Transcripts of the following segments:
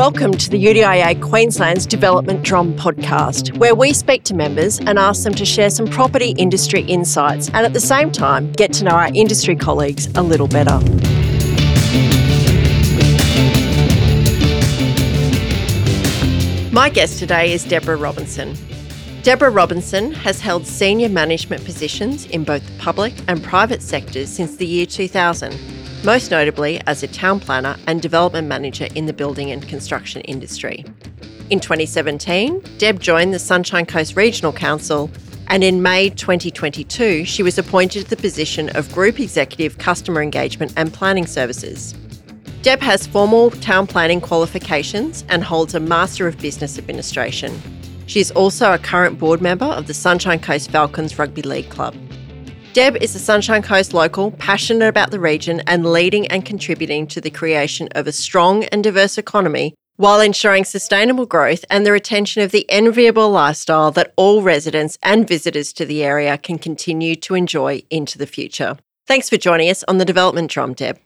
Welcome to the UDIA Queensland's Development Drum podcast, where we speak to members and ask them to share some property industry insights and at the same time get to know our industry colleagues a little better. My guest today is Debra Robinson. Debra Robinson has held senior management positions in both the public and private sectors since the year 2000 most notably as a town planner and development manager in the building and construction industry. In 2017, Deb joined the Sunshine Coast Regional Council, and in May 2022, she was appointed to the position of Group Executive Customer Engagement and Planning Services. Deb has formal town planning qualifications and holds a Master of Business Administration. She is also a current board member of the Sunshine Coast Falcons Rugby League Club. Deb is a Sunshine Coast local, passionate about the region and leading and contributing to the creation of a strong and diverse economy while ensuring sustainable growth and the retention of the enviable lifestyle that all residents and visitors to the area can continue to enjoy into the future. Thanks for joining us on the Development Drum, Deb.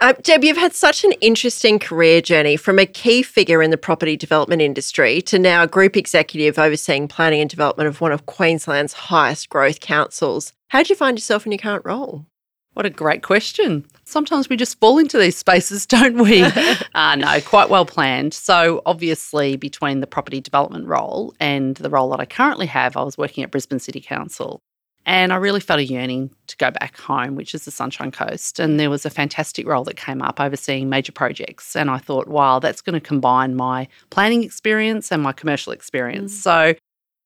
Uh, Deb, you've had such an interesting career journey from a key figure in the property development industry to now a group executive overseeing planning and development of one of Queensland's highest growth councils. How did you find yourself in your current role? What a great question. Sometimes we just fall into these spaces, don't we? uh, no, quite well planned. So, obviously, between the property development role and the role that I currently have, I was working at Brisbane City Council. And I really felt a yearning to go back home, which is the Sunshine Coast. And there was a fantastic role that came up overseeing major projects. And I thought, wow, that's going to combine my planning experience and my commercial experience. Mm. So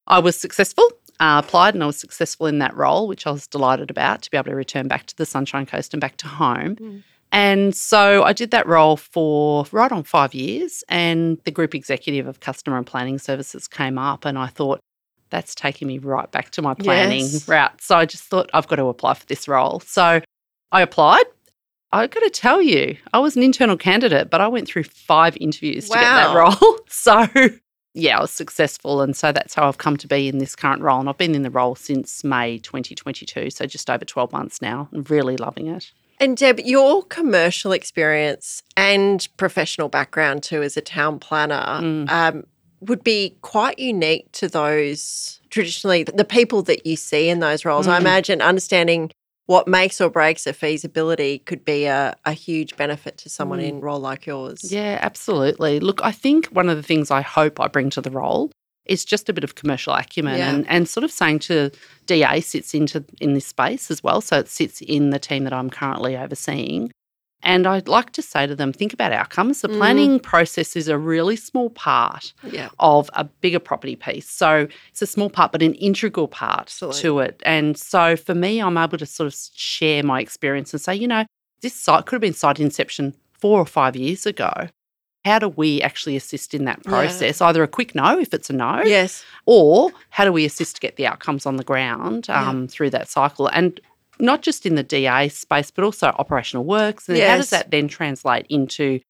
I was successful uh, applied and I was successful in that role, which I was delighted about to be able to return back to the Sunshine Coast and back to home. Mm. And so I did that role for right on five years. And the group executive of customer and planning services came up, and I thought, that's taking me right back to my planning yes. route. So I just thought, I've got to apply for this role. So I applied. I've got to tell you, I was an internal candidate, but I went through five interviews wow. to get that role. So yeah, I was successful. And so that's how I've come to be in this current role. And I've been in the role since May 2022, so just over 12 months now. I'm really loving it. And Deb, your commercial experience and professional background too as a town planner mm. um, would be quite unique to those traditionally the people that you see in those roles. Mm. I imagine understanding what makes or breaks a feasibility could be a, a huge benefit to someone mm. in a role like yours. Yeah, absolutely. Look, I think one of the things I hope I bring to the role is just a bit of commercial acumen yeah. and, and sort of saying to DA sits into in this space as well. So it sits in the team that I'm currently overseeing. And I'd like to say to them, think about outcomes. The mm. planning mm. process is a really small part yeah. of a bigger property piece. So it's a small part, but an integral part Absolutely. to it. And so for me, I'm able to sort of share my experience and say, you know, this site could have been site inception four or five years ago. How do we actually assist in that process? Yeah. Either a quick no if it's a no, yes, or how do we assist to get the outcomes on the ground um, yeah. through that cycle? And not just in the DA space, but also operational works. And yes. how does that then translate into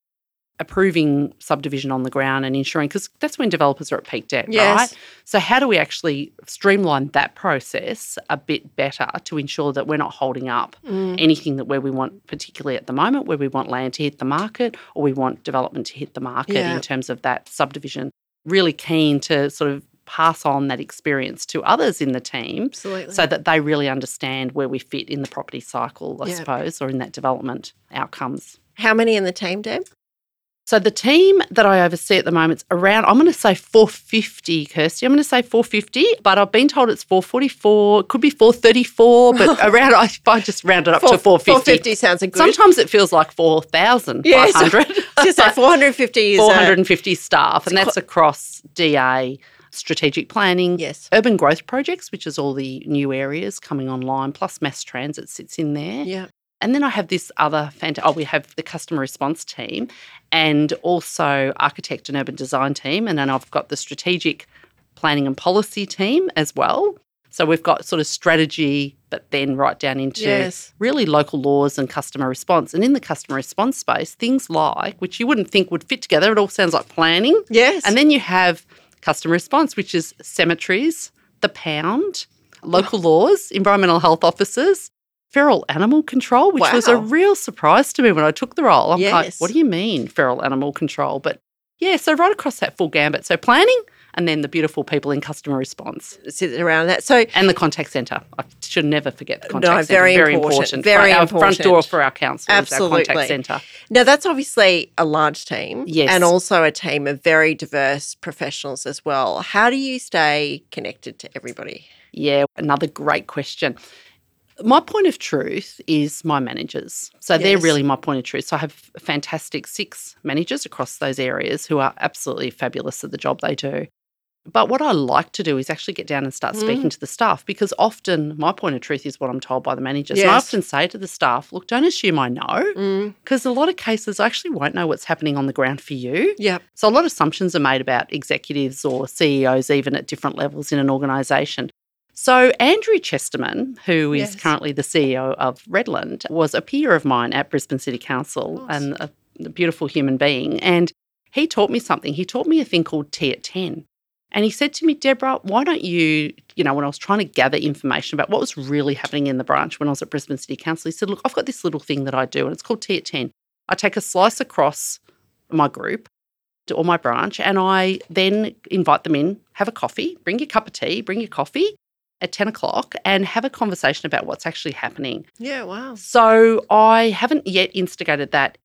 approving subdivision on the ground and ensuring, because that's when developers are at peak debt, yes. right? So, how do we actually streamline that process a bit better to ensure that we're not holding up mm. anything that where we want, particularly at the moment, where we want land to hit the market or we want development to hit the market yeah. in terms of that subdivision? Really keen to sort of pass on that experience to others in the team Absolutely. so that they really understand where we fit in the property cycle, I suppose, or in that development outcomes. How many in the team, Deb? So the team that I oversee at the moment is around, I'm going to say 450, Kirsty. I'm going to say 450, but I've been told it's 444. It could be 434, but around, I, I just round it up Four, to 450. 450 sounds good. Sometimes it feels like 4,500. Yes. just say 450 is uh, 450 staff, and that's across DA strategic planning, yes, urban growth projects, which is all the new areas coming online, plus mass transit sits in there. Yeah. And then I have this other fantastic, oh, we have the customer response team and also architect and urban design team. And then I've got the strategic planning and policy team as well. So we've got sort of strategy, but then right down into yes. really local laws and customer response. And in the customer response space, things like, which you wouldn't think would fit together, it all sounds like planning. Yes. And then you have customer response, which is cemeteries, the pound, local laws, environmental health officers, feral animal control, which wow. was a real surprise to me when I took the role. I'm yes. like, what do you mean feral animal control? But Yeah, so right across that full gambit. So planning and then the beautiful people in customer response Sit around that. So and the contact centre. I should never forget the contact No, centre. very very important, important. very our important. front door for our council Absolutely. is our contact centre. now that's obviously a large team. Yes. And also a team of very diverse professionals as well. How do you stay connected to everybody? Yeah, another great question. My point of truth is my managers. So they're really my point of truth. So I have fantastic six managers across those areas who are absolutely fabulous at the job they do. But what I like to do is actually get down and start Mm. speaking to the staff because often my point of truth is what I'm told by the managers. And I often say to the staff, look, don't assume I know Mm. because a lot of cases I actually won't know what's happening on the ground for you. Yep. So a lot of assumptions are made about executives or CEOs, even at different levels in an organisation. So Andrew Chesterman, who is Yes. currently the CEO of Redland, was a peer of mine at Brisbane City Council and a, beautiful human being. And he taught me something. He taught me a thing called T at 10. And he said to me, Debra, why don't you, you know, when I was trying to gather information about what was really happening in the branch when I was at Brisbane City Council, he said, Look, I've got this little thing that I do, and it's called T at 10. I take a slice across my group to- or my branch, and I then invite them in, have a coffee, bring your cup of tea, bring your coffee at 10 o'clock, and have a conversation about what's actually happening. Yeah, wow. So I haven't yet instigated that.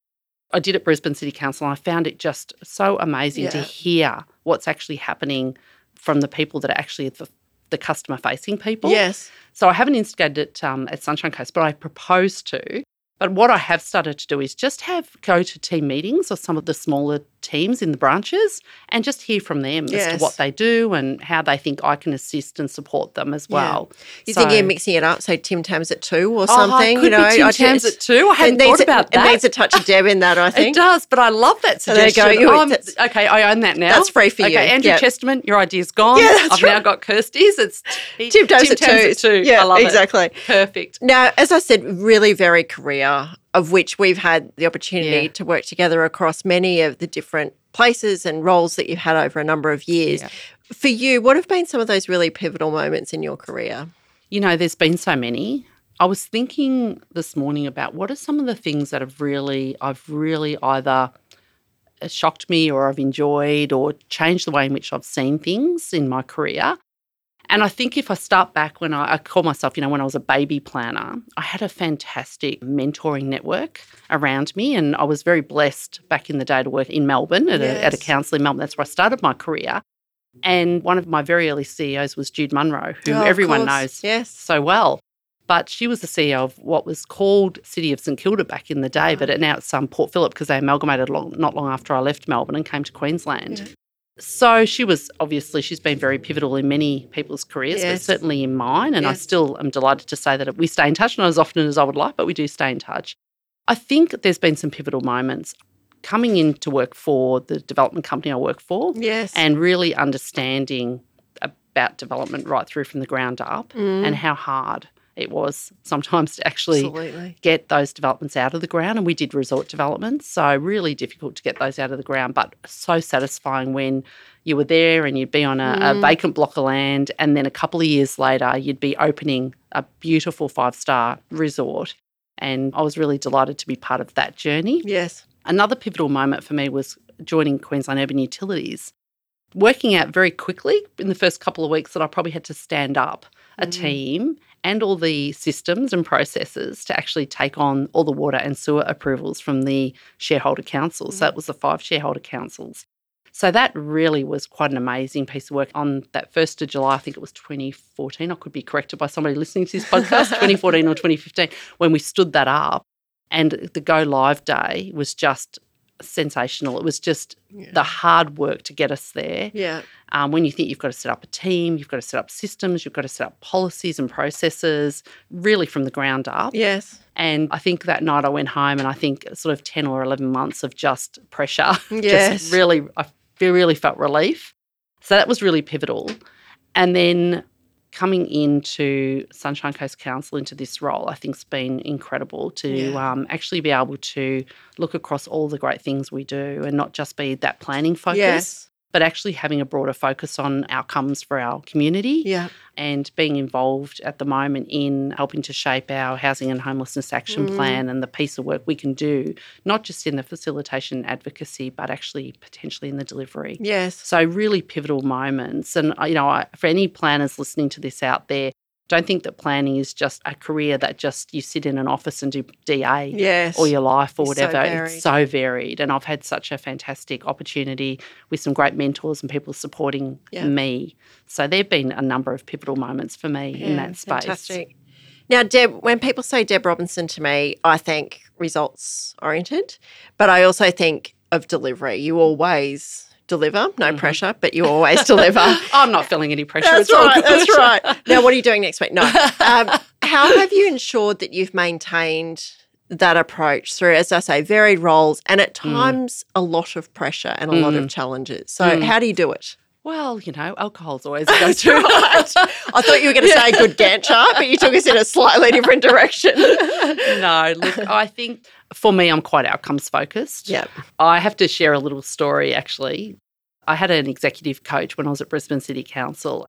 I did at Brisbane City Council and I found it just so amazing to hear what's actually happening from the people that are actually the, the customer facing people. Yes. So I haven't instigated it um, at Sunshine Coast, but I propose to. But what I have started to do is just have go to team meetings or some of the smaller teams in the branches and just hear from them as to what they do and how they think I can assist and support them as Yeah. well. You So- think you're mixing it up, say Tim Tams at two or Oh, something? could you know, be Tim I Tams at two. I hadn't it thought about a, that. It needs a touch of Deb in that, I think It does, but I love that So there you suggestion. go. You- okay, I own that now. That's free for okay, you. Okay, Andrew Yep. Chesterman, your idea's gone. Yeah, that's I've now got Kirsty's. It's Tim Tams at two. two. Yeah, I love it. exactly. Perfect. Now, as I said, really very career, of which we've had the opportunity Yeah. to work together across many of the different places and roles that you've had over a number of years. Yeah. For you, what have been some of those really pivotal moments in your career? You know, there's been so many. I was thinking this morning about what are some of the things that have really, I've really either uh, shocked me or I've enjoyed or changed the way in which I've seen things in my career. And I think if I start back when I, I call myself, you know, when I was a baby planner, I had a fantastic mentoring network around me. And I was very blessed back in the day to work in Melbourne at, a, at a council in Melbourne. That's where I started my career. And one of my very early CEOs was Jude Munro, who Oh, everyone knows Yes. so well. But she was the CEO of what was called City of St Kilda back in the day, but it, now it's um, Port Phillip because they amalgamated long, not long after I left Melbourne and came to Queensland. Yeah. So she was obviously she's been very pivotal in many people's careers, but certainly in mine. And I still am delighted to say that we stay in touch, not as often as I would like, but we do stay in touch. I think there's been some pivotal moments coming in to work for the development company I work for Yes. and really understanding about development right through from the ground up Mm. and how hard it was sometimes to actually Absolutely. get those developments out of the ground. And we did resort developments, so really difficult to get those out of the ground, but so satisfying when you were there and you'd be on a, a Mm. vacant block of land, and then a couple of years later, you'd be opening a beautiful five star resort. And I was really delighted to be part of that journey. Yes. Another pivotal moment for me was joining Queensland Urban Utilities, working out very quickly in the first couple of weeks that I probably had to stand up a Mm. team and all the systems and processes to actually take on all the water and sewer approvals from the shareholder councils. Mm. So it was the five shareholder councils. So that really was quite an amazing piece of work. On that 1st of July, I think it was 2014, I could be corrected by somebody listening to this podcast, 2014 or 2015, when we stood that up. And the go live day was just sensational. It was just Yeah. the hard work to get us there. Yeah. Um, when you think you've got to set up a team, you've got to set up systems, you've got to set up policies and processes, really from the ground up. Yes. And I think that night I went home and I think sort of 10 or 11 months of just pressure. Yes. just really, I really felt relief. So that was really pivotal. And then coming into Sunshine Coast Council into this role, I think's been incredible to Yeah. um, actually be able to look across all the great things we do and not just be that planning focus Yes. But actually having a broader focus on outcomes for our community Yeah. and being involved at the moment in helping to shape our housing and homelessness action Mm. plan and the piece of work we can do, not just in the facilitation advocacy, but actually potentially in the delivery. Yes. So, really pivotal moments. And, uh, you know, I, for any planners listening to this out there, don't think that planning is just a career that just you sit in an office and do DA Yes. all your life or It's whatever. varied. it's so varied. And I've had such a fantastic opportunity with some great mentors and people supporting Yeah. me. So there have been a number of pivotal moments for me in that space. Fantastic. Now, Deb, when people say Deb Robinson to me, I think results oriented, but I also think of delivery. You always deliver, no Mm-hmm. pressure, but you always deliver. I'm not feeling any pressure. That's it's right. That's right. Now, what are you doing next week? No. Um, how have you ensured that you've maintained that approach through, as I say, varied roles and at Mm. times a lot of pressure and a lot of challenges? So, Mm. how do you do it? Well, you know, alcohol's always a go That's to. right. I thought you were going to say a good Gantt chart, but you took us in a slightly different direction. no, look, I think for me, I'm quite outcomes focused. Yep. I have to share a little story actually. I had an executive coach when I was at Brisbane City Council.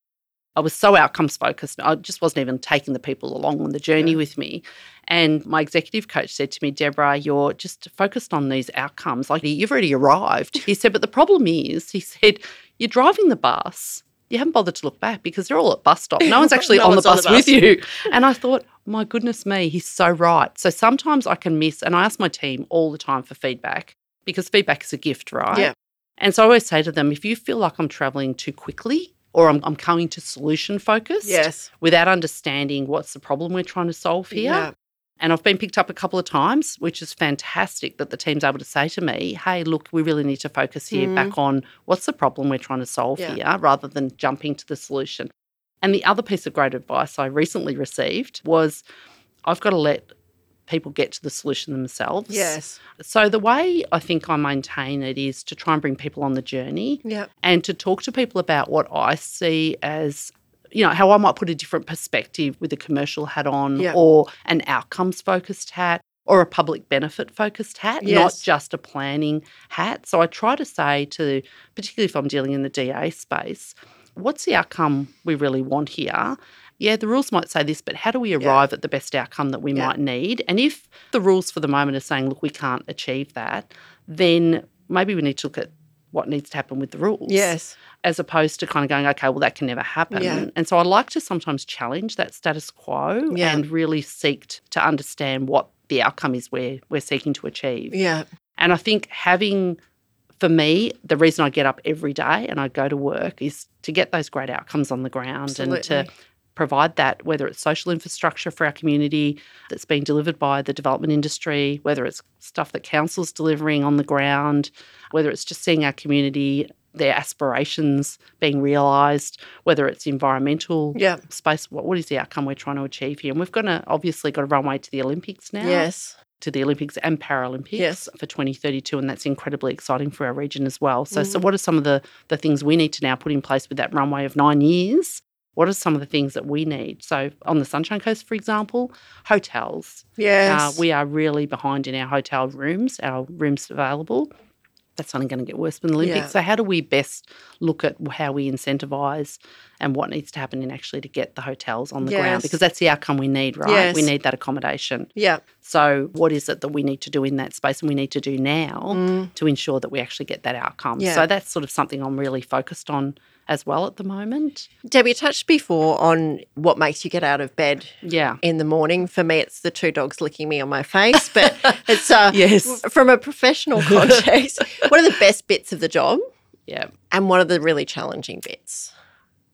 I was so outcomes focused. I just wasn't even taking the people along on the journey Yeah. with me. And my executive coach said to me, Debra, you're just focused on these outcomes. Like you've already arrived. He said, but the problem is, he said, you're driving the bus. You haven't bothered to look back because they're all at bus stop. No one's actually No on, the on the bus with you. And I thought, my goodness me, he's so right. So sometimes I can miss, and I ask my team all the time for feedback because feedback is a gift, right? Yeah. And so I always say to them, if you feel like I'm traveling too quickly or I'm, I'm coming to solution focused Yes. without understanding what's the problem we're trying to solve here. Yeah. And I've been picked up a couple of times, which is fantastic that the team's able to say to me, hey, look, we really need to focus here Mm. back on what's the problem we're trying to solve Yeah. here rather than jumping to the solution. And the other piece of great advice I recently received was I've got to let people get to the solution themselves. Yes. So the way I think I maintain it is to try and bring people on the journey Yeah. and to talk to people about what I see as you know how I might put a different perspective with a commercial hat on Yeah. or an outcomes focused hat or a public benefit focused hat not just a planning hat so I try to say to particularly if I'm dealing in the DA space what's the outcome we really want here yeah, the rules might say this, but how do we arrive at the best outcome that we Yeah. might need? And if the rules for the moment are saying, look, we can't achieve that, then maybe we need to look at what needs to happen with the rules. Yes. As opposed to kind of going, okay, well, that can never happen. Yeah. And so I like to sometimes challenge that status quo Yeah. and really seek t- to understand what the outcome is we're, we're seeking to achieve. Yeah. And I think having, for me, the reason I get up every day and I go to work is to get those great outcomes on the ground and to Absolutely. Provide that, whether it's social infrastructure for our community that's being delivered by the development industry, whether it's stuff that council's delivering on the ground, whether it's just seeing our community, their aspirations being realised, whether it's environmental Yeah. space, what, what is the outcome we're trying to achieve here? And we've got to obviously got a runway to the Olympics now Yes. to the Olympics and Paralympics Yes. for 2032, and that's incredibly exciting for our region as well. So, Mm-hmm. so what are some of the the things we need to now put in place with that runway of nine years? What are some of the things that we need? So, on the Sunshine Coast, for example, hotels. Yes. Uh, we are really behind in our hotel rooms, our rooms available. That's only going to get worse than the Olympics. Yeah. So, how do we best look at how we incentivise and what needs to happen in actually to get the hotels on the Yes. ground? Because that's the outcome we need, right? Yes. We need that accommodation. yeah. So, what is it that we need to do in that space and we need to do now to ensure that we actually get that outcome? Mm. Yeah. So, that's sort of something I'm really focused on as well at the moment. Debbie, you touched before on what makes you get out of bed Yeah. in the morning. For me, it's the two dogs licking me on my face, but it's uh, Yes. from a professional context. what are the best bits of the job Yeah. and what are the really challenging bits?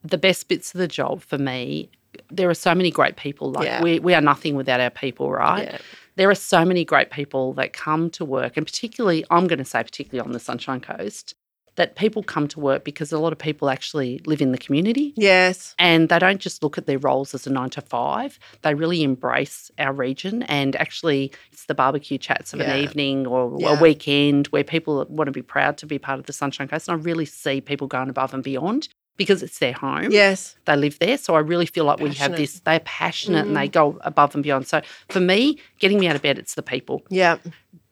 The best bits of the job for me, there are so many great people. Like, Yeah. we, we are nothing without our people, right? Yeah. There are so many great people that come to work, and particularly, I'm going to say, particularly on the Sunshine Coast, that people come to work because a lot of people actually live in the community. Yes. And they don't just look at their roles as a nine to five. They really embrace our region. And actually, it's the barbecue chats of Yeah. an evening or Yeah. a weekend where people want to be proud to be part of the Sunshine Coast. And I really see people going above and beyond because it's their home. Yes. They live there. So I really feel like we have Mm. this, they're passionate and they go above and beyond. So for me, getting me out of bed, it's the people Yeah.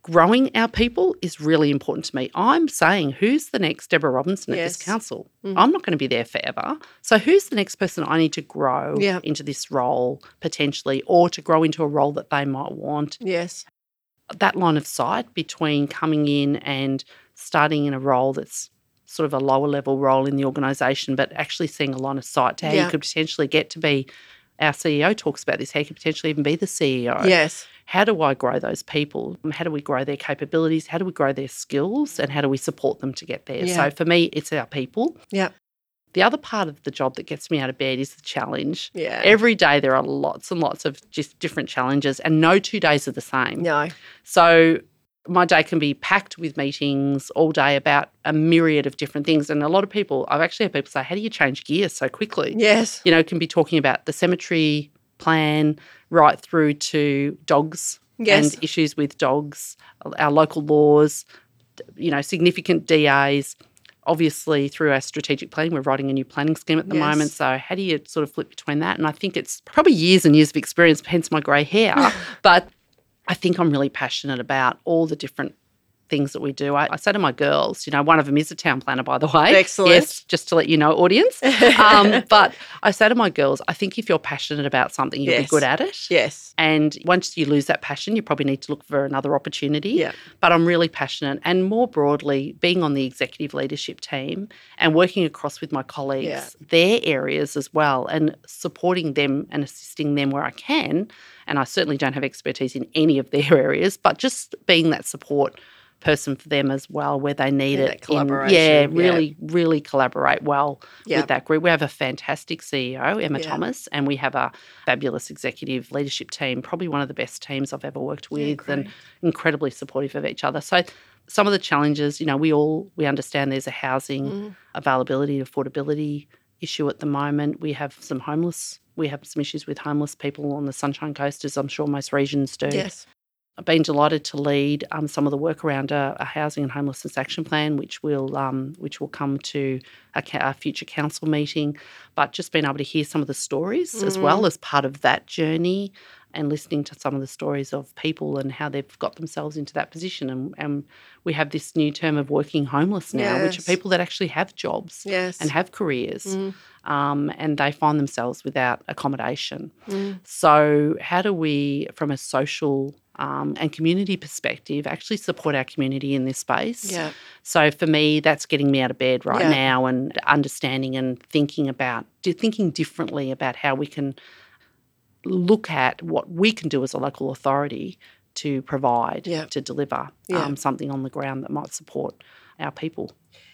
Growing our people is really important to me. I'm saying, who's the next Debra Robinson at this council? Mm. I'm not going to be there forever. So, who's the next person I need to grow Yeah. into this role potentially, or to grow into a role that they might want? Yes. That line of sight between coming in and starting in a role that's sort of a lower level role in the organisation, but actually seeing a line of sight to how Yeah. you could potentially get to be. Our CEO talks about this. How could potentially even be the CEO Yes. how do I grow those people? How do we grow their capabilities? How do we grow their skills? And how do we support them to get there? Yeah. So for me, it's our people. Yeah. The other part of the job that gets me out of bed is the challenge. Yeah. Every day there are lots and lots of just different challenges, and no two days are the same. no. So my day can be packed with meetings all day about a myriad of different things. And a lot of people, I've actually had people say, How do you change gears so quickly? Yes. You know, can be talking about the cemetery plan right through to dogs Yes. and issues with dogs, our local laws, you know, significant DAs. Obviously, through our strategic planning, we're writing a new planning scheme at the Yes. moment. So, how do you sort of flip between that? And I think it's probably years and years of experience, hence my grey hair. but I think I'm really passionate about all the different things that we do. I, I say to my girls, you know, one of them is a town planner, by the way. Excellent. Yes, just to let you know, audience. Um, but I say to my girls, I think if you're passionate about something, you'll Yes. be good at it. Yes. And once you lose that passion, you probably need to look for another opportunity. Yeah. But I'm really passionate. And more broadly, being on the executive leadership team and working across with my colleagues, Yeah. their areas as well, and supporting them and assisting them where I can. And I certainly don't have expertise in any of their areas, but just being that support person for them as well where they need Yeah, it. that in- collaboration, yeah, yeah. really, really collaborate well Yeah. with that group. We have a fantastic CEO, Emma. Thomas, and we have a fabulous executive leadership team, probably one of the best teams I've ever worked with, and incredibly supportive of each other. So some of the challenges, you know, we all we understand there's a housing Mm. availability, affordability issue at the moment. We have some homeless. We have some issues with homeless people on the Sunshine Coast, as I'm sure most regions do. Yes. I've been delighted to lead um, some of the work around a, a housing and homelessness action plan, which will um, which will come to a, a future council meeting. But just being able to hear some of the stories as well as part of that journey, and listening to some of the stories of people and how they've got themselves into that position. And, and we have this new term of working homeless now, which are people that actually have jobs Yes. and have careers. Mm. Um, and they find themselves without accommodation. Mm. So, how do we, from a social um, and community perspective, actually support our community in this space? Yeah. So, for me, that's getting me out of bed right Yeah. now and understanding and thinking about, thinking differently about how we can look at what we can do as a local authority to provide, Yeah. to deliver Yeah. um, something on the ground that might support our people,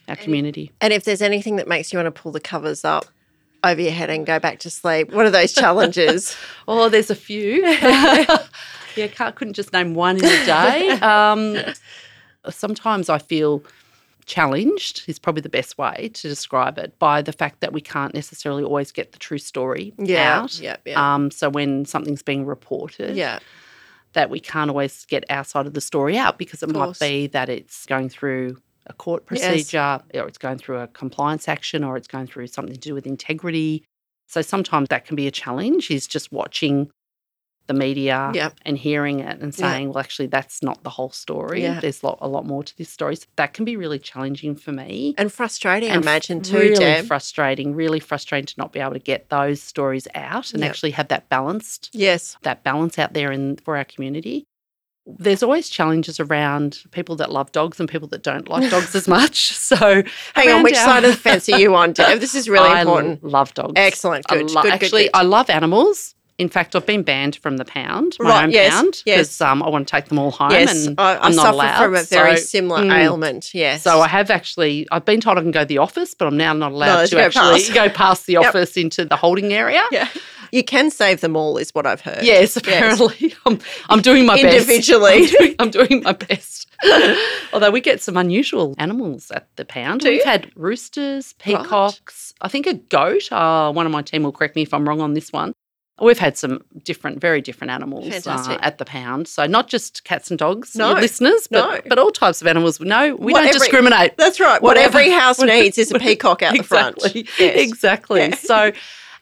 our community. And if there's anything that makes you want to pull the covers up over your head and go back to sleep, what are those challenges? Oh, there's a few. yeah, can't, couldn't just name one in a day. Um, sometimes I feel challenged is probably the best way to describe it by the fact that we can't necessarily always get the true story yeah. out. Yeah. Yeah. Um, so when something's being reported, yeah. that we can't always get our side of the story out because it might be that it's going through a court Yes. procedure or it's going through a compliance action or it's going through something to do with integrity. So sometimes that can be a challenge is just watching the media Yeah. and hearing it and saying, well, actually, that's not the whole story. There's lot, a lot more to this story. So that can be really challenging for me. And frustrating, I And imagine, too, really Deb. frustrating, really frustrating to not be able to get those stories out and Yep. actually have that balanced yes. that balance out there in for our community. There's always challenges around people that love dogs and people that don't like dogs as much. So, Hang on, which our- side of the fence are you on, Deb? This is really I important. love dogs. Excellent. I Good. lo- good, actually, good, good. I love animals. In fact, I've been banned from the pound, my Right, own yes, pound, yes. because um, I want to take them all home. yes, and I, I I'm not suffer allowed. from a very So, similar mm. ailment. Yes. So I have actually, I've been told I can go to the office, but I'm now not allowed allowed to go actually past. go past the Yep. office into the holding area. yeah. You can save them all, is what I've heard. Yes, apparently. I'm, I'm doing my Individually. best. I'm I'm doing my best. Although we get some unusual animals at the pound. Do We've you? had roosters, peacocks, I think a goat. Uh, one of my team will correct me if I'm wrong on this one. We've had some different, very different animals uh, at the pound. So not just cats and dogs, No, listeners, but, no. but all types of animals. No, we What don't every- discriminate. That's right. What Whatever- every house needs is a peacock out the front. Exactly. Yes. Exactly. Yeah. So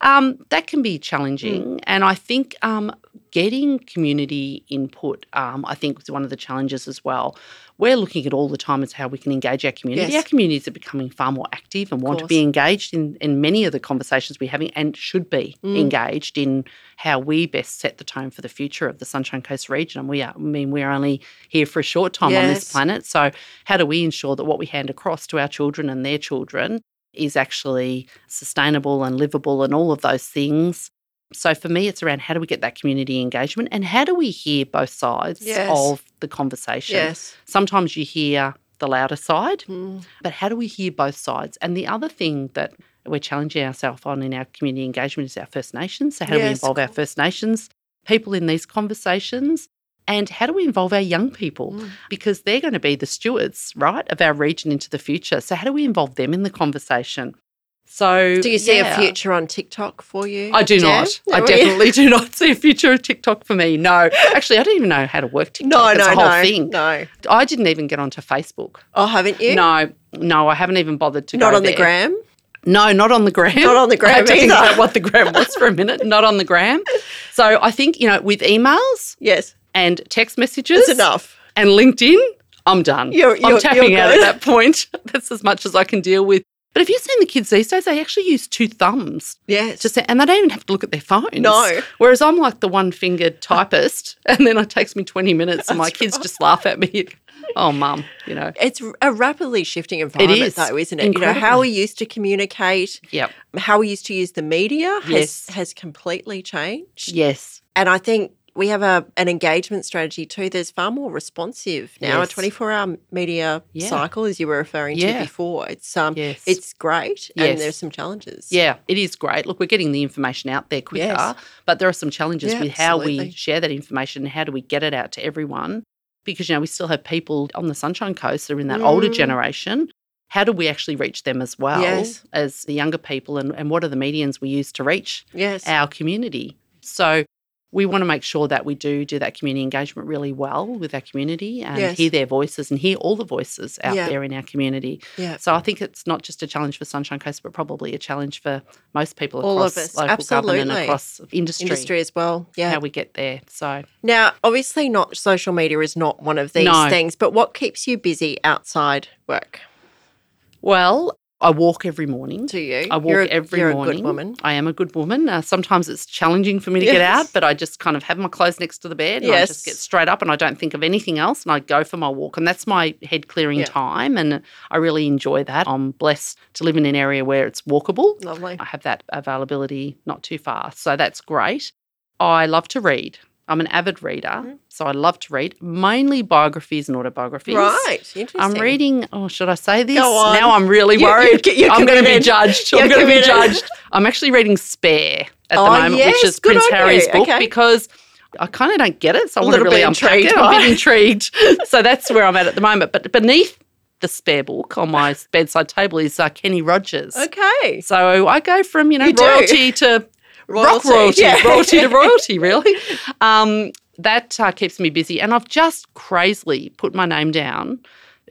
um, that can be challenging. And I think um, getting community input, um, I think, was one of the challenges as well. We're looking at all the time as how we can engage our community. Yes. Our communities are becoming far more active and want to be engaged in, in many of the conversations we're having and should be Mm. engaged in how we best set the tone for the future of the Sunshine Coast region. And we are, I mean, we're only here for a short time on this planet. So, how do we ensure that what we hand across to our children and their children is actually sustainable and livable and all of those things? So, for me, it's around how do we get that community engagement and how do we hear both sides Yes. of the conversation? Yes. Sometimes you hear the louder side, Mm. but how do we hear both sides? And the other thing that we're challenging ourselves on in our community engagement is our First Nations. So, how do we Yes, involve our First Nations people in these conversations? And how do we involve our young people? Mm. Because they're going to be the stewards, right, of our region into the future. So, how do we involve them in the conversation? So, Do you see yeah. a future on TikTok for you? I do Jan? not. I definitely do not see a future of TikTok for me. No, actually, I don't even know how to work TikTok. No, no, whole no, thing. no. I didn't even get onto Facebook. Oh, haven't you? No, no, I haven't even bothered to go. Not on the gram. No, not on the gram. Not on the gram I had to think about what the gram was for a minute. Not on the gram. So I think you know, with emails Yes, and text messages, it's enough. and LinkedIn, I'm done. You're- I'm you're- tapping you're out at that point. That's as much as I can deal with. But have you've seen the kids these days? They actually use two thumbs Yes. to say, and they don't even have to look at their phones. No. Whereas I'm like the one-fingered typist, and then it takes me 20 minutes, and my That's kids right. just laugh at me. Oh, mum, you know. it's a rapidly shifting environment, is. though, isn't it? You know how we used to communicate, Yep. how we used to use the media has has completely changed. Yes. And I think we have a an engagement strategy too. There's far more responsive now. Yes. A 24 hour media Yeah. cycle, as you were referring Yeah. to before. It's um, Yes. it's great, Yes. and there's some challenges. Yeah, it is great. Look, we're getting the information out there quicker, but there are some challenges Yeah, with how absolutely. we share that information and how do we get it out to everyone. Because, you know, we still have people on the Sunshine Coast that are in that older Mm. generation. How do we actually reach them as well as the younger people? And, and what are the medians we use to reach Yes. our community? So we want to make sure that we do do that community engagement really well with our community and Yes. hear their voices and hear all the voices out Yeah. there in our community. yeah. So I think it's not just a challenge for Sunshine Coast, but probably a challenge for most people All of across us, local government and across industry, Industry as well. Yeah. how we get there. So Now, obviously, not social media is not one of these No. things, but what keeps you busy outside work? well, I walk every morning. Do you? I walk you're a, every you're morning. a good woman. I am a good woman. Uh, sometimes it's challenging for me to get out, but I just kind of have my clothes next to the bed and I just get straight up and I don't think of anything else and I go for my walk. And that's my head clearing Yeah. time. And I really enjoy that. I'm blessed to live in an area where it's walkable. Lovely. I have that availability not too far. So that's great. I love to read. I'm an avid reader. Mhm. So I love to read, mainly biographies and autobiographies. Right. Interesting. I'm reading, oh, should I say this? Go on. Now I'm really worried. you- you're I'm going to be judged. You're I'm going to be judged. I'm actually reading Spare at the Oh, moment, yes, which is Prince Harry's book, Okay. because I kind of don't get it. So I A want to little really unpack intrigued it. I'm a bit intrigued. so that's where I'm at at the moment. But beneath the Spare book on my bedside table is uh, Kenny Rogers. Okay. So I go from, you know, You do. Royalty to rock Royalty, royalty, yeah. royalty to royalty, really. Um, that uh, keeps me busy. And I've just crazily put my name down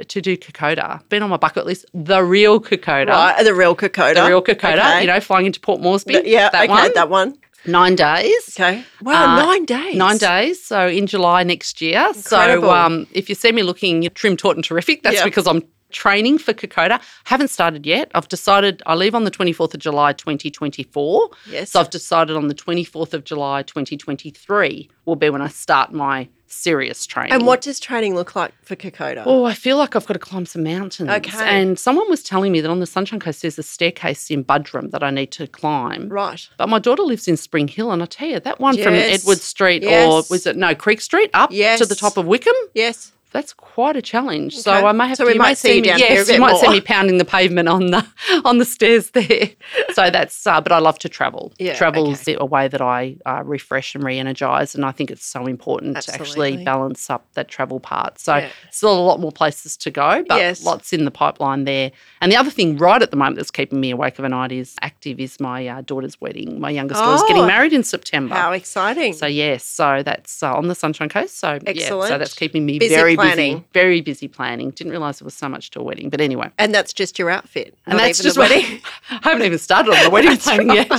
to do Kokoda. Been on my bucket list, the real Kokoda. Right. The real Kokoda. The real Kokoda, Okay. you know, flying into Port Moresby. Th- yeah. that okay. one. That one. Nine days. Okay. Wow. Uh, nine days. Nine days, so in July next year. Incredible. So um, if you see me looking trim, taut, and terrific, that's Yeah. because I'm training for Kokoda. Haven't started yet. I've decided I leave on the 24th of July 2024. Yes. So I've decided on the 24th of July 2023 will be when I start my serious training. and what does training look like for Kokoda? Oh, I feel like I've got to climb some mountains. Okay. And someone was telling me that on the Sunshine Coast there's a staircase in Buderim that I need to climb. Right. But my daughter lives in Spring Hill, and I tell you, that one from Yes. Edward Street or was it no Creek Street up to the top of Wickham? Yes. That's quite a challenge. So I may have So to. you might see you me, down here a yes, you might see me pounding the pavement on the on the stairs there. So that's. Uh, but I love to travel. Yeah, Travel's a way that I uh, refresh and re-energize, and I think it's so important to actually balance up that travel part. So Yeah. still a lot more places to go, but Yes. lots in the pipeline there. And the other thing right at the moment that's keeping me awake of a night is active is my uh, daughter's wedding. My youngest daughter's Oh, getting married in September. How exciting. So yes, so that's uh, on the Sunshine Coast. So yeah, so that's keeping me Busy very Planning. busy, very busy planning. Didn't realise there was so much to a wedding, but anyway. And that's just your outfit. And that's just the wedding. I haven't even started on the wedding planning yet.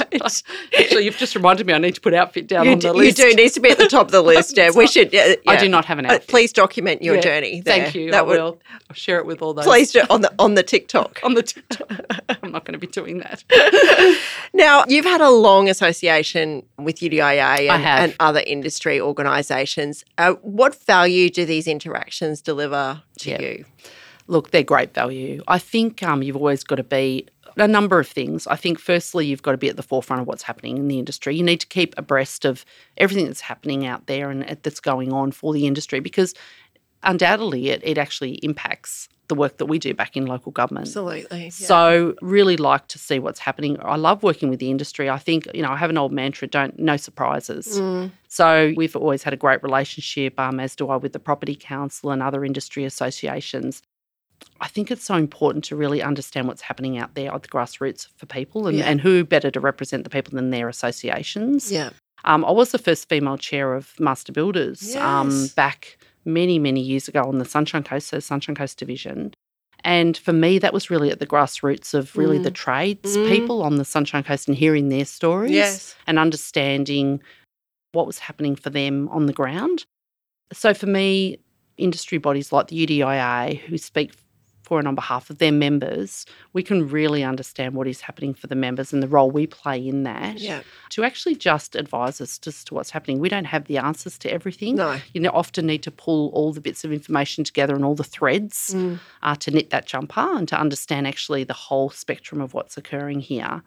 Actually, you've just reminded me I need to put outfit down You, on the do, you do needs to be at the top of the list. Yeah, we should. Yeah, I do not have an Uh, outfit. please document your Yeah. journey. Thank there. you. I That would- will. I'll share it with all those. Please do on the on the TikTok. on the TikTok. I'm not going to be doing that. Now, you've had a long association with UDIA and, and other industry organisations. Uh, what value do these interactions deliver to Yeah. you? Look, they're great value. I think um, you've always got to be a number of things. I think, firstly, you've got to be at the forefront of what's happening in the industry. You need to keep abreast of everything that's happening out there and uh, that's going on for the industry because undoubtedly it, it actually impacts the work that we do back in local government. Absolutely. So really like to see what's happening. I love working with the industry. I think, you know, I have an old mantra, don't no surprises. Mm. So we've always had a great relationship, um, as do I with the Property Council and other industry associations. I think it's so important to really understand what's happening out there at the grassroots for people and, Yeah. and who better to represent the people than their associations. yeah. Um, I was the first female chair of Master Builders um, Yes. back many, many years ago on the Sunshine Coast, so Sunshine Coast Division. And for me, that was really at the grassroots of really the trades Mm. people on the Sunshine Coast and hearing their stories Yes. and understanding what was happening for them on the ground. So for me, industry bodies like the UDIA, who speak for and on behalf of their members, we can really understand what is happening for the members and the role we play in that Yeah. to actually just advise us as to what's happening. We don't have the answers to everything. No. You know, often need to pull all the bits of information together and all the threads Mm. uh, to knit that jumper and to understand actually the whole spectrum of what's occurring here.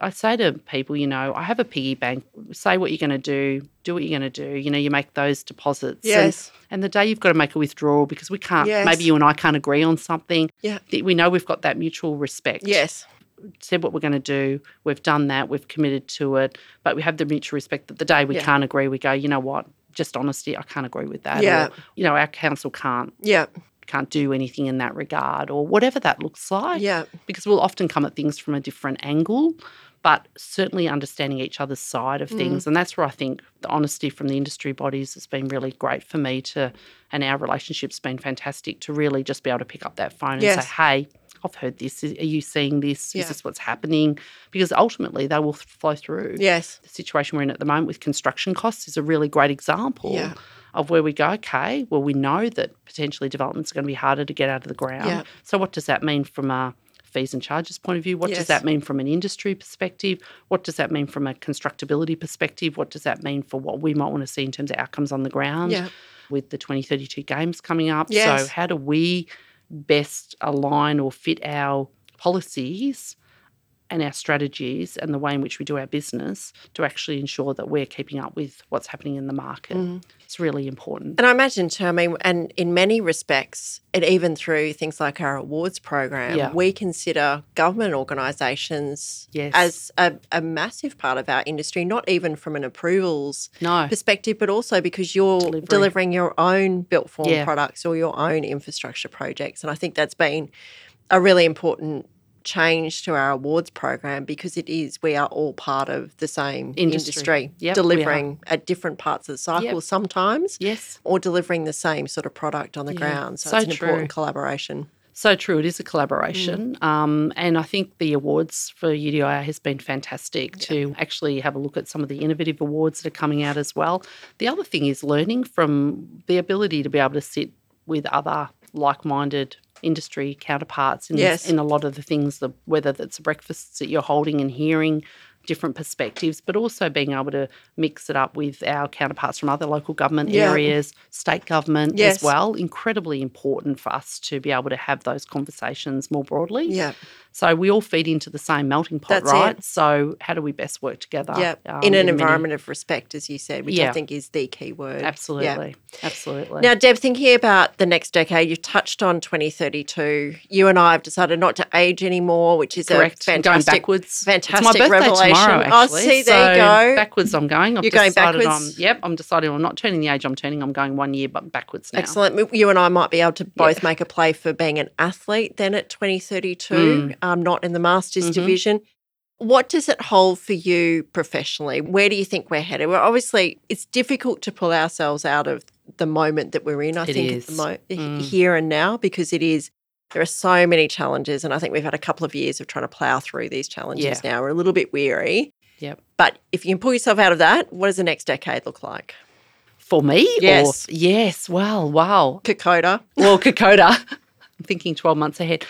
I say to people, you know, I have a piggy bank. Say what you're going to do, do what you're going to do. You know, you make those deposits. and- Yes. And, the day you've got to make a withdrawal because we can't, Yes. maybe you and I can't agree on something. Yeah. We know we've got that mutual respect Yes. said what we're going to do. We've done that. We've committed to it. But we have the mutual respect that the day we Yeah. can't agree, we go, you know what? Just honesty. I can't agree with that. Yeah. Or, you know, our council can't Yeah. can't do anything in that regard, or whatever that looks like. Yeah. Because we'll often come at things from a different angle. But certainly understanding each other's side Mm. of things. And that's where I think the honesty from the industry bodies has been really great for me to, and our relationship's been fantastic to really just be able to pick up that phone and say, hey, I've heard this. Are you seeing this? Yeah. Is this what's happening? Because ultimately they will flow through. Yes. The situation we're in at the moment with construction costs is a really great example Yeah. of where we go, okay, well, we know that potentially developments are going to be harder to get out of the ground. Yeah. So, what does that mean from a fees and charges point of view? What Yes. does that mean from an industry perspective? What does that mean from a constructability perspective? What does that mean for what we might want to see in terms of outcomes on the ground Yeah. with the 2032 games coming up? Yes. So, how do we best align or fit our policies? And our strategies and the way in which we do our business to actually ensure that we're keeping up with what's happening in the market. Mm. It's really important. And I imagine too, I mean, and in many respects, and even through things like our awards program, Yeah. we consider government organisations Yes. as a, a massive part of our industry, not even from an approvals No. perspective, but also because you're Delivery. delivering your own built form Yeah. products or your own infrastructure projects. And I think that's been a really important change to our awards program because it is we are all part of the same Industry. industry, Yep, delivering at different parts of the cycle Yep. sometimes Yes. or delivering the same sort of product on the Yeah, ground. So, so it's an true. important collaboration. So true. It is a collaboration. Mm. Um, and I think the awards for UDI has been fantastic to actually have a look at some of the innovative awards that are coming out as well. The other thing is learning from the ability to be able to sit with other like minded industry counterparts in, Yes. in a lot of the things, the, whether that's breakfasts that you're holding and hearing different perspectives, but also being able to mix it up with our counterparts from other local government Yeah. areas, state government Yes. as well. Incredibly important for us to be able to have those conversations more broadly. Yeah. So we all feed into the same melting pot, That's it. right? So how do we best work together? Yeah. um, in an many- environment of respect, as you said, which I think is the key word. Yeah. Absolutely. Absolutely. Now, Deb, thinking about the next decade, you've touched on 2032. You and I have decided not to age anymore, which is Correct. a fantastic, backwards. fantastic it's my birthday revelation. Tomorrow, oh, actually. see, there So you go. Backwards, I'm going. I've You're going backwards? I'm, yep, I'm deciding I'm not turning the age I'm turning. I'm going one year, but backwards now. Excellent. You and I might be able to both Yeah. make a play for being an athlete then at 2032, Mm. um, not in the Masters Mhm. division. What does it hold for you professionally? Where do you think we're headed? Well, obviously, it's difficult to pull ourselves out of the moment that we're in. I It think is. At the mo- Mm. here and now because it is. There are so many challenges, and I think we've had a couple of years of trying to plow through these challenges. Yeah. Now we're a little bit weary, Yep. but if you can pull yourself out of that, what does the next decade look like? For me? or- Yes. yes. Wow. Wow. Kokoda. Well, Kokoda. I'm thinking 12 months ahead.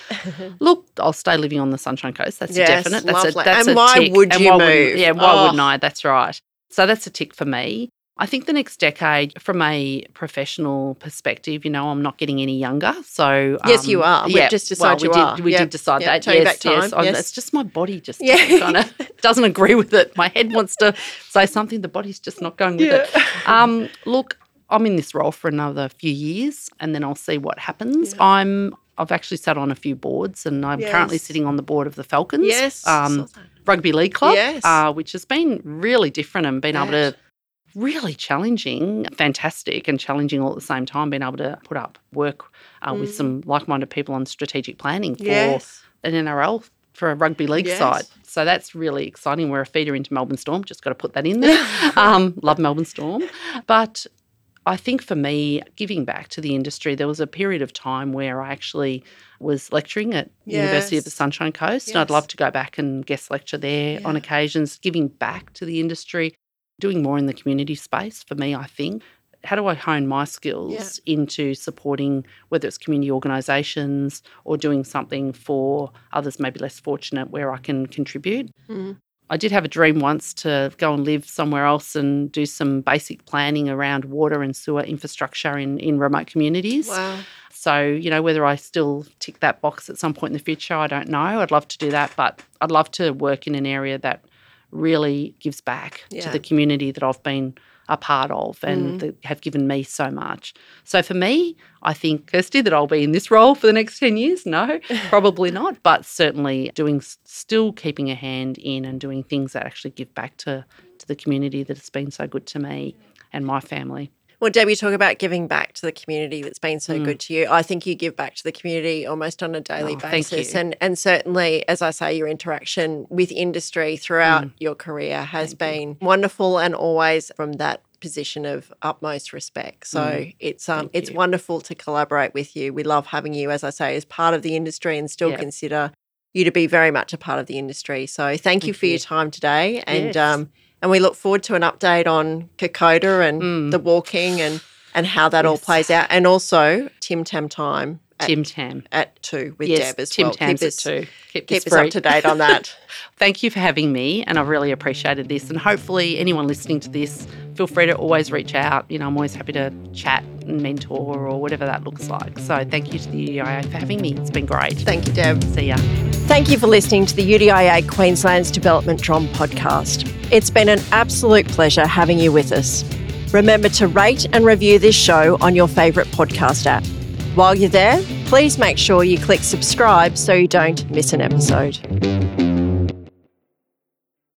Look, I'll stay living on the Sunshine Coast. That's Yes, a definite. That's lovely. a, that's And a why tick. would And you why move? Yeah, why Oh. wouldn't I? That's right. So that's a tick for me. I think the next decade, from a professional perspective, you know, I'm not getting any younger. So Yes, um, you are. We've yeah, just well, we you did, are. We Yep, did decide yep, that. turning yes, yes. Yes. It's just my body just Yeah. kind of doesn't agree with it. My head wants to say something. The body's just not going with it. Um, look, I'm in this role for another few years, and then I'll see what happens. I'm. I've actually sat on a few boards, and I'm currently sitting on the board of the Falcons. Yes, Um, rugby league club. Yes. Uh, which has been really different and been able to really challenging, fantastic, and challenging all at the same time. Being able to put up work uh, with some like-minded people on strategic planning for Mm. Yes. an NRL for a rugby league Yes. side. So that's really exciting. We're a feeder into Melbourne Storm. Just got to put that in there. um, love Melbourne Storm, but I think for me, giving back to the industry, there was a period of time where I actually was lecturing at University of the Sunshine Coast, and I'd love to go back and guest lecture there on occasions, giving back to the industry, doing more in the community space for me, I think. How do I hone my skills into supporting whether it's community organisations or doing something for others maybe less fortunate where I can contribute? Mm. I did have a dream once to go and live somewhere else and do some basic planning around water and sewer infrastructure in, in remote communities. Wow. So, you know, whether I still tick that box at some point in the future, I don't know. I'd love to do that, but I'd love to work in an area that really gives back Yeah. to the community that I've been a part of and mm-hmm. that have given me so much. So for me, I think, Kirsty, that I'll be in this role for the next 10 years. No, probably not, but certainly doing, still keeping a hand in and doing things that actually give back to, to the community that has been so good to me and my family. Well, Deb, you talk about giving back to the community that's been Mm. so good to you. I think you give back to the community almost on a daily Oh, thank basis. you. And and certainly, as I say, your interaction with industry throughout Mm. your career has been wonderful and always from that position of utmost respect. So it's um Mm. Thank it's you. wonderful to collaborate with you. We love having you, as I say, as part of the industry and still Yeah. consider you to be very much a part of the industry. So thank, you Thank for your time today. And Yes. um and we look forward to an update on Kokoda and Mm. the walking and and how that all plays out. And also Tim Tam time at, Tim Tam. at two with yes, Deb as Tim well. Tam's keep at two. Keep, keep us up to date on that. Thank you for having me, and I've really appreciated this. And hopefully, anyone listening to this, feel free to always reach out. You know, I'm always happy to chat and mentor or whatever that looks like. So, thank you to the UDIA for having me. It's been great. Thank you, Deb. See ya. Thank you for listening to the UDIA Queensland's Development Drum podcast. It's been an absolute pleasure having you with us. Remember to rate and review this show on your favourite podcast app. While you're there, please make sure you click subscribe so you don't miss an episode.